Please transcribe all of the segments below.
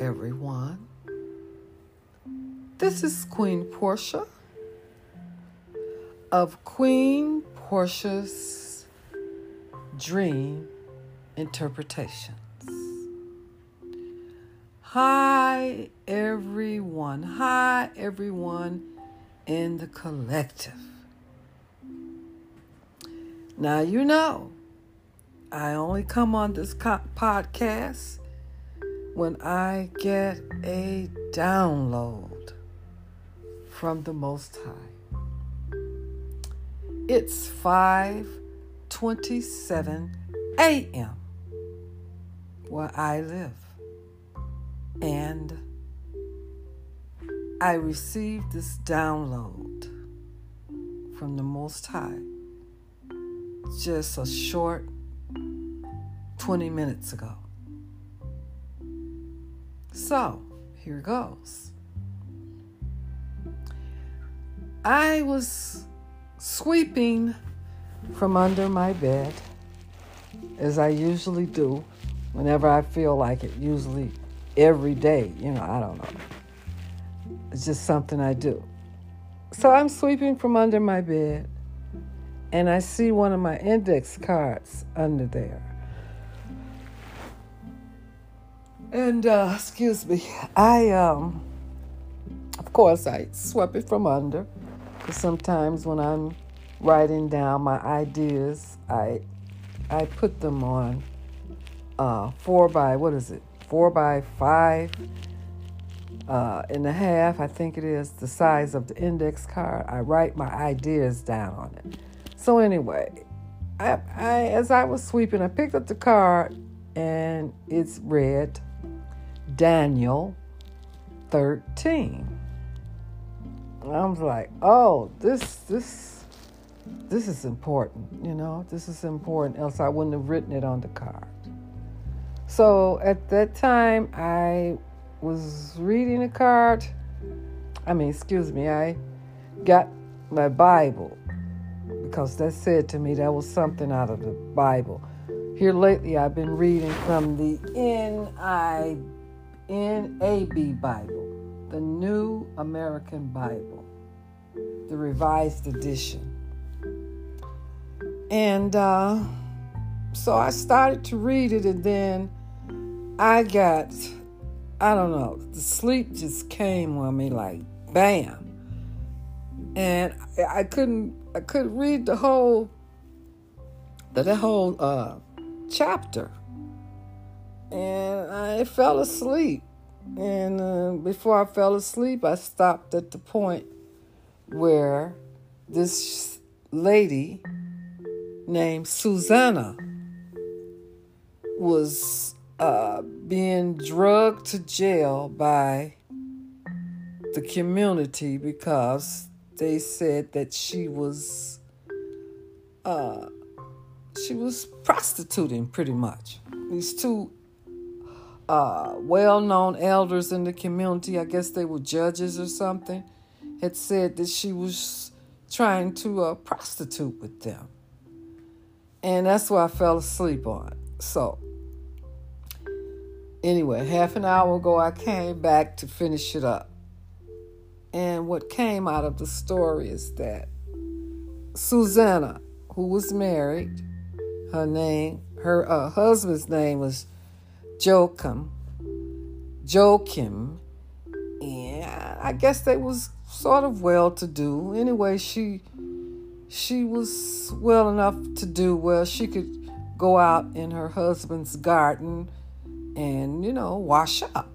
everyone. This is Queen Portia of Queen Portia's Dream Interpretations. Hi, everyone. Hi, everyone in the collective. Now, you know, I only come on this co- podcast when I get a download from the Most High. It's 5:27 a.m. where I live. And I received this download from the Most High just a short 20 minutes ago. So, here goes. I was sweeping from under my bed, as I usually do whenever I feel like it, usually every day. You know, I don't know. It's just something I do. So I'm sweeping from under my bed, and I see one of my index cards under there. And uh, excuse me, I um, of course I swept it from under, because sometimes when I'm writing down my ideas, I I put them on uh, four by what is it, four by five uh, and a half, I think it is the size of the index card. I write my ideas down on it. So anyway, I, I as I was sweeping, I picked up the card and it's read Daniel 13. I was like, oh, this this this is important, you know, this is important, else I wouldn't have written it on the card. So at that time I was reading the card. I mean, excuse me, I got my Bible because that said to me that was something out of the Bible. Here lately, I've been reading from the NI, NAB Bible, the New American Bible, the Revised Edition. And uh, so I started to read it, and then I got, I don't know, the sleep just came on me like bam. And I couldn't, I couldn't read the whole, the, the whole uh, chapter. And I fell asleep. And uh, before I fell asleep, I stopped at the point where this lady named Susanna was uh, being drugged to jail by the community because they said that she was uh, she was prostituting pretty much. These two uh, well-known elders in the community, I guess they were judges or something, had said that she was trying to uh, prostitute with them. And that's what I fell asleep on. So, anyway, half an hour ago, I came back to finish it up. And what came out of the story is that Susanna, who was married, her name, her uh, husband's name was Joachim. Joachim. And I guess they was sort of well to do. Anyway, she she was well enough to do where she could go out in her husband's garden and, you know, wash up.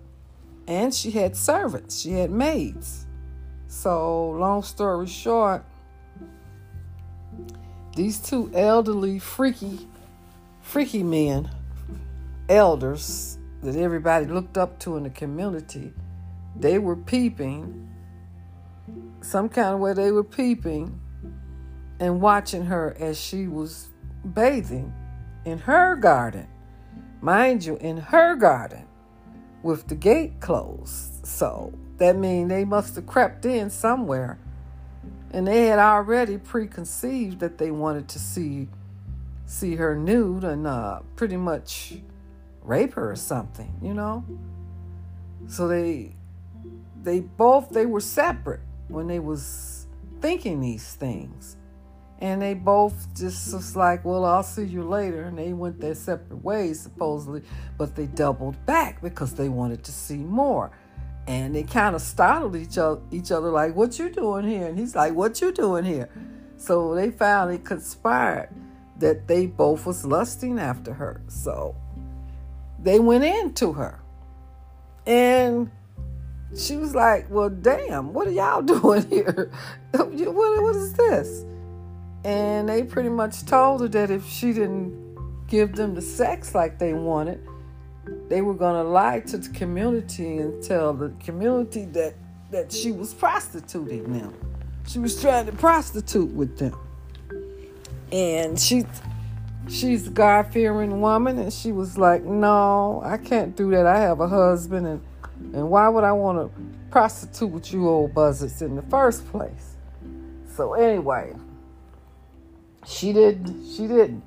And she had servants, she had maids. So, long story short, these two elderly, freaky, freaky men, elders that everybody looked up to in the community, they were peeping, some kind of way they were peeping and watching her as she was bathing in her garden. Mind you, in her garden with the gate closed. So that means they must have crept in somewhere and they had already preconceived that they wanted to see see her nude and uh, pretty much rape her or something, you know. So they they both they were separate when they was thinking these things. And they both just was like, well, I'll see you later. And they went their separate ways, supposedly, but they doubled back because they wanted to see more. And they kind of startled each other, each other, like, what you doing here? And he's like, what you doing here? So they finally conspired that they both was lusting after her. So they went into her. And she was like, Well, damn, what are y'all doing here? what, what is this? And they pretty much told her that if she didn't give them the sex like they wanted, they were going to lie to the community and tell the community that, that she was prostituting them. She was trying to prostitute with them. And she she's a God fearing woman and she was like, No, I can't do that. I have a husband and and why would I want to prostitute with you old buzzards in the first place? So anyway, she didn't. She didn't.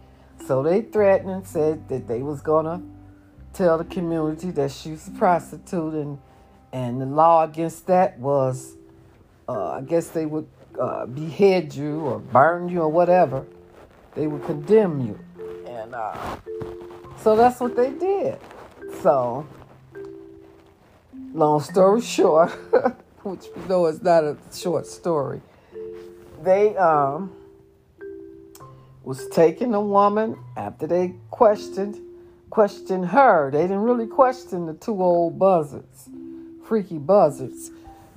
So they threatened and said that they was gonna tell the community that she was a prostitute, and and the law against that was, uh, I guess they would uh, behead you or burn you or whatever. They would condemn you, and uh, so that's what they did. So long story short, which we know is not a short story, they um, was taking a woman after they questioned questioned her. They didn't really question the two old buzzards, freaky buzzards.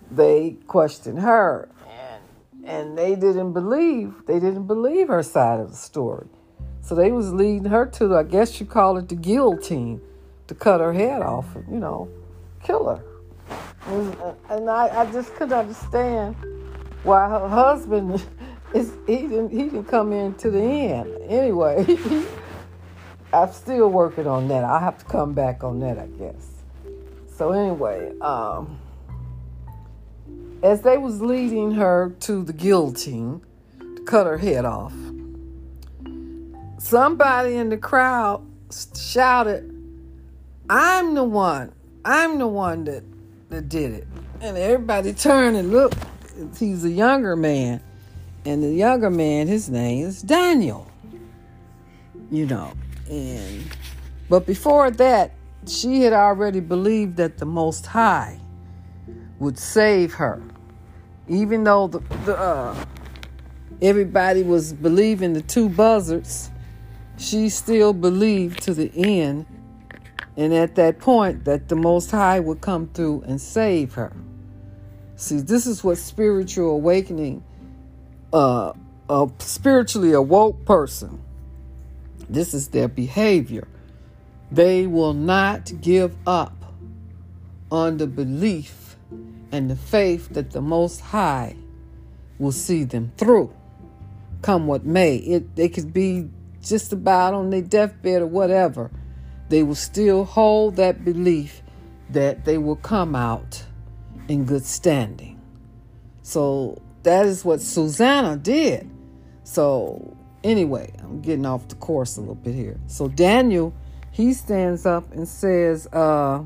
They questioned her, and and they didn't believe they didn't believe her side of the story. So they was leading her to, I guess you call it the guillotine, to cut her head off, you know, kill her. And I, I just couldn't understand why her husband is he didn't he didn't come in to the end. Anyway, I'm still working on that. I'll have to come back on that, I guess. So anyway, um, as they was leading her to the guillotine to cut her head off, somebody in the crowd shouted, "I'm the one. I'm the one that that did it. And everybody turned and looked. He's a younger man. And the younger man, his name is Daniel. You know, and but before that, she had already believed that the Most High would save her, even though the, the uh, everybody was believing the two buzzards. She still believed to the end and at that point, that the Most High would come through and save her. See, this is what spiritual awakening, uh, a spiritually awoke person, this is their behavior. They will not give up on the belief and the faith that the Most High will see them through, come what may. It they could be just about on their deathbed or whatever they will still hold that belief that they will come out in good standing. So that is what Susanna did. So, anyway, I'm getting off the course a little bit here. So, Daniel, he stands up and says, uh,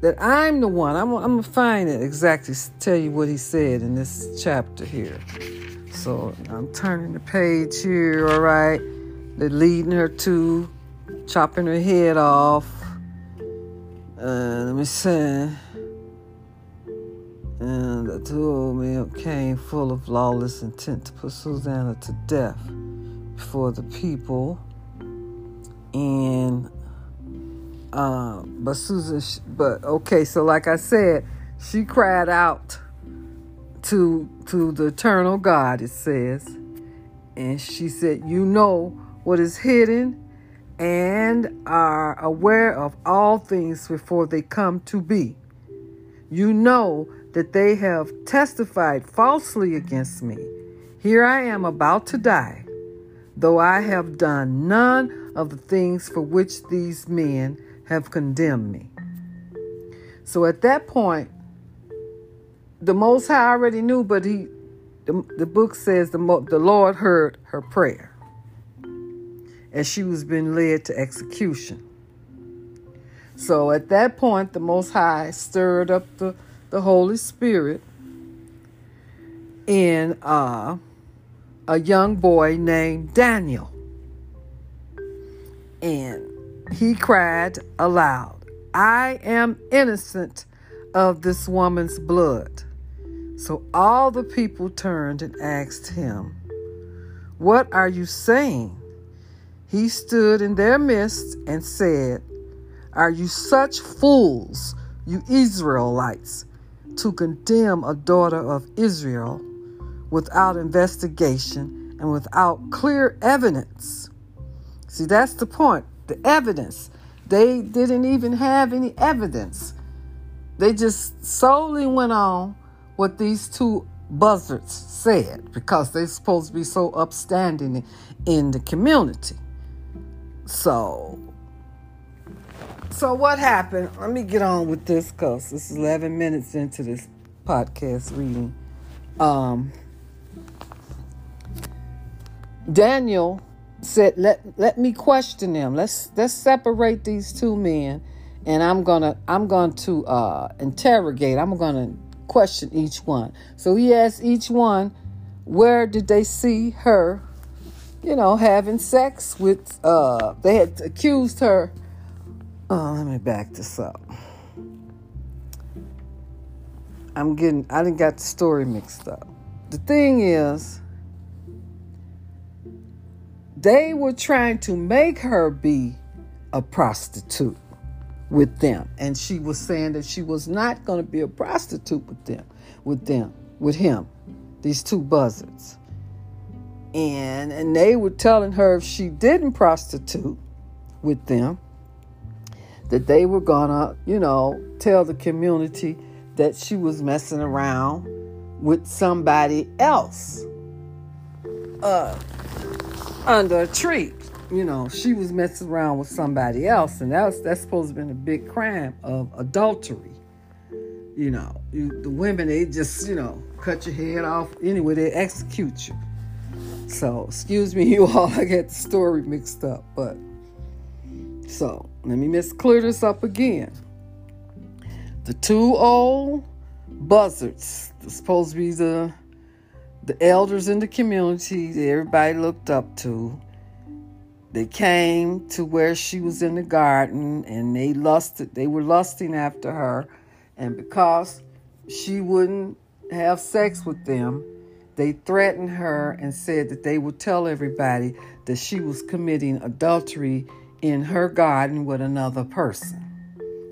that I'm the one. I'm, I'm going to find it exactly, tell you what he said in this chapter here. So I'm turning the page here, all right. They're leading her to chopping her head off. Uh, let me see. And the two old men came full of lawless intent to put Susanna to death before the people. And, uh, but Susan, but okay, so like I said, she cried out to to the eternal God, it says. And she said, You know what is hidden and are aware of all things before they come to be. You know that they have testified falsely against me. Here I am about to die, though I have done none of the things for which these men have condemned me. So at that point, the Most High already knew, but he, the, the book says the, the Lord heard her prayer as she was being led to execution. So at that point, the Most High stirred up the, the Holy Spirit in uh, a young boy named Daniel. And he cried aloud, I am innocent of this woman's blood. So all the people turned and asked him, What are you saying? He stood in their midst and said, Are you such fools, you Israelites, to condemn a daughter of Israel without investigation and without clear evidence? See, that's the point the evidence. They didn't even have any evidence. They just solely went on what these two buzzards said because they're supposed to be so upstanding in the community. So, so what happened? Let me get on with this because this is 11 minutes into this podcast reading. Um, Daniel said, "Let let me question them. Let's let's separate these two men, and I'm gonna I'm going to uh, interrogate. I'm gonna question each one." So he asked each one, "Where did they see her you know, having sex with, uh, they had accused her. Oh, let me back this up. I'm getting, I didn't got the story mixed up. The thing is, they were trying to make her be a prostitute with them. And she was saying that she was not going to be a prostitute with them, with them, with him, these two buzzards and and they were telling her if she didn't prostitute with them that they were gonna you know tell the community that she was messing around with somebody else uh, under a tree you know she was messing around with somebody else and that's that's supposed to have been a big crime of adultery you know you, the women they just you know cut your head off anyway they execute you so, excuse me, you all, I get the story mixed up. But so let me miss clear this up again. The two old buzzards, supposed to be the the elders in the community that everybody looked up to. They came to where she was in the garden and they lusted, they were lusting after her. And because she wouldn't have sex with them, they threatened her and said that they would tell everybody that she was committing adultery in her garden with another person.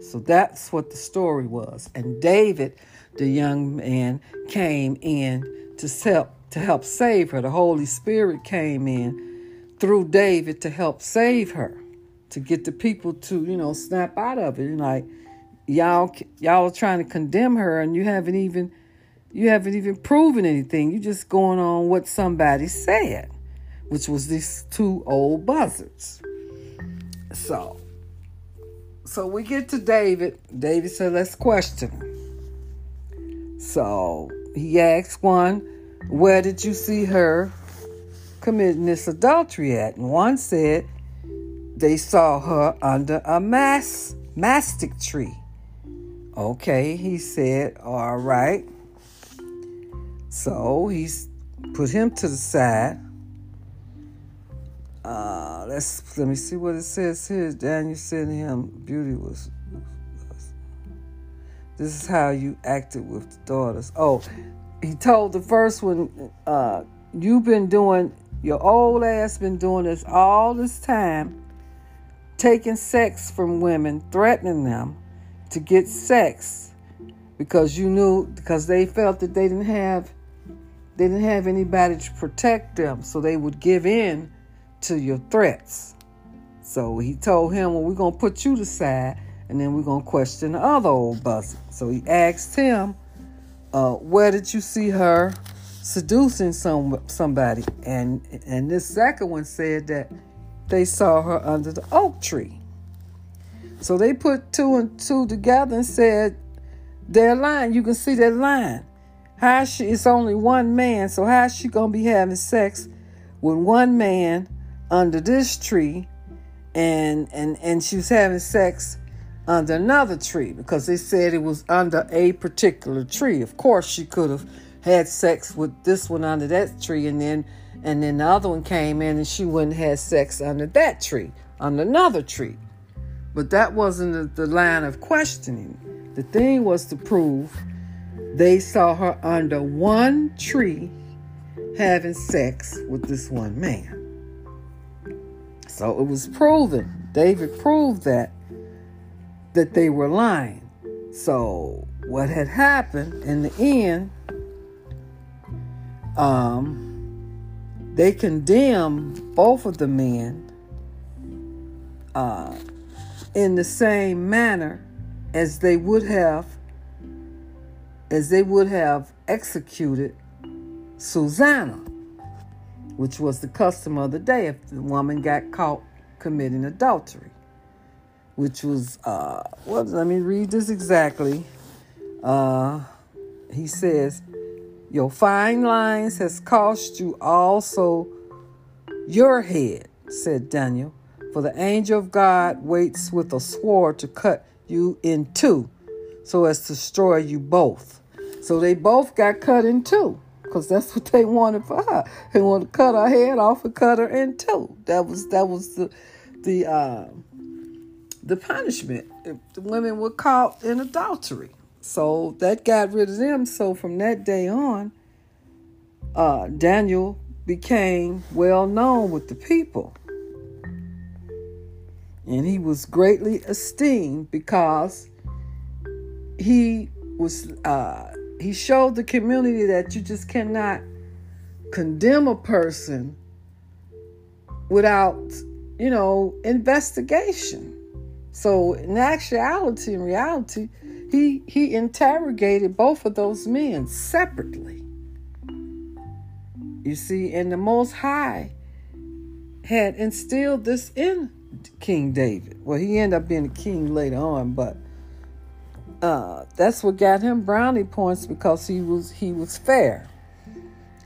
So that's what the story was. And David, the young man, came in to help to help save her. The Holy Spirit came in through David to help save her, to get the people to, you know, snap out of it. And like y'all y'all are trying to condemn her and you haven't even you haven't even proven anything. You're just going on what somebody said, which was these two old buzzards. So, so we get to David. David said, let's question him. So he asked one, where did you see her committing this adultery at? And one said, they saw her under a mass mastic tree. Okay, he said, all right. So he's put him to the side. Uh, let's let me see what it says here. Daniel said to him, "Beauty was, was. This is how you acted with the daughters." Oh, he told the first one, uh, "You've been doing your old ass been doing this all this time, taking sex from women, threatening them to get sex." Because you knew, because they felt that they didn't have they didn't have anybody to protect them, so they would give in to your threats. So he told him, Well, we're to put you to side, and then we're to question the other old buzzard. So he asked him, uh, Where did you see her seducing some somebody? And, and this second one said that they saw her under the oak tree. So they put two and two together and said, They're lying. You can see that line. How she? It's only one man, so how's she gonna be having sex with one man under this tree, and and and she was having sex under another tree because they said it was under a particular tree. Of course, she could have had sex with this one under that tree, and then and then the other one came in and she wouldn't have sex under that tree, under another tree. But that wasn't the line of questioning. The thing was to prove they saw her under one tree having sex with this one man. So it was proven. David proved that that they were lying. So what had happened in the end, um, they condemn both of the men uh, in the same manner as they would have as they would have executed Susanna, which was the custom of the day if the woman got caught committing adultery, which was, uh, well, let me read this exactly. Uh, he says, Your fine lines has cost you also your head, said Daniel, for the angel of God waits with a sword to cut you in two so as to destroy you both. So they both got cut in two because that's what they wanted for her. They wanted to cut her head off and cut her in two. That was that was the the uh, the punishment if the women were caught in adultery. So that got rid of them. So from that day on, uh, Daniel became well known with the people. And he was greatly esteemed because he was uh, he showed the community that you just cannot condemn a person without, you know, investigation. So in actuality, in reality, he he interrogated both of those men separately. You see, and the Most High had instilled this in King David. Well, he ended up being a king later on, but uh, that's what got him brownie points because he was he was fair.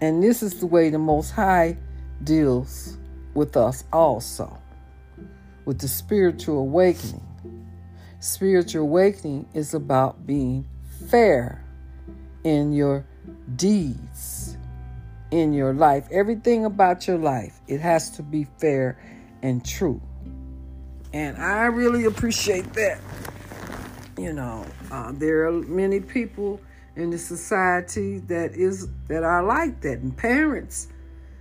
And this is the way the Most High deals with us also, with the spiritual awakening. Spiritual awakening is about being fair in your deeds, in your life. Everything about your life, it has to be fair and true. And I really appreciate that. You know, uh, there are many people in the society that is that are like that, and parents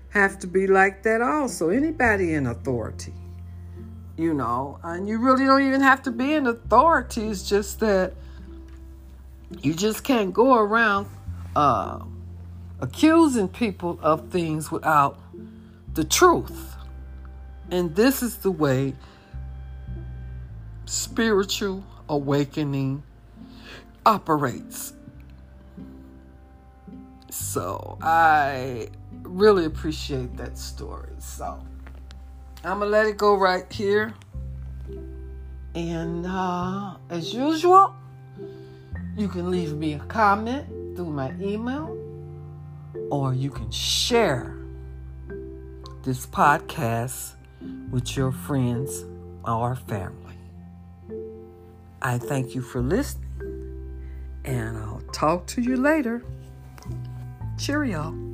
have to be like that also. Anybody in authority, you know, and you really don't even have to be in authority. It's just that you just can't go around uh, accusing people of things without the truth. And this is the way spiritual awakening operates. So I really appreciate that story. So I'm gonna let it go right here. And uh, as usual, you can leave me a comment through my email or you can share this podcast with your friends or family. I thank you for listening, and I'll talk to you later. Cheerio.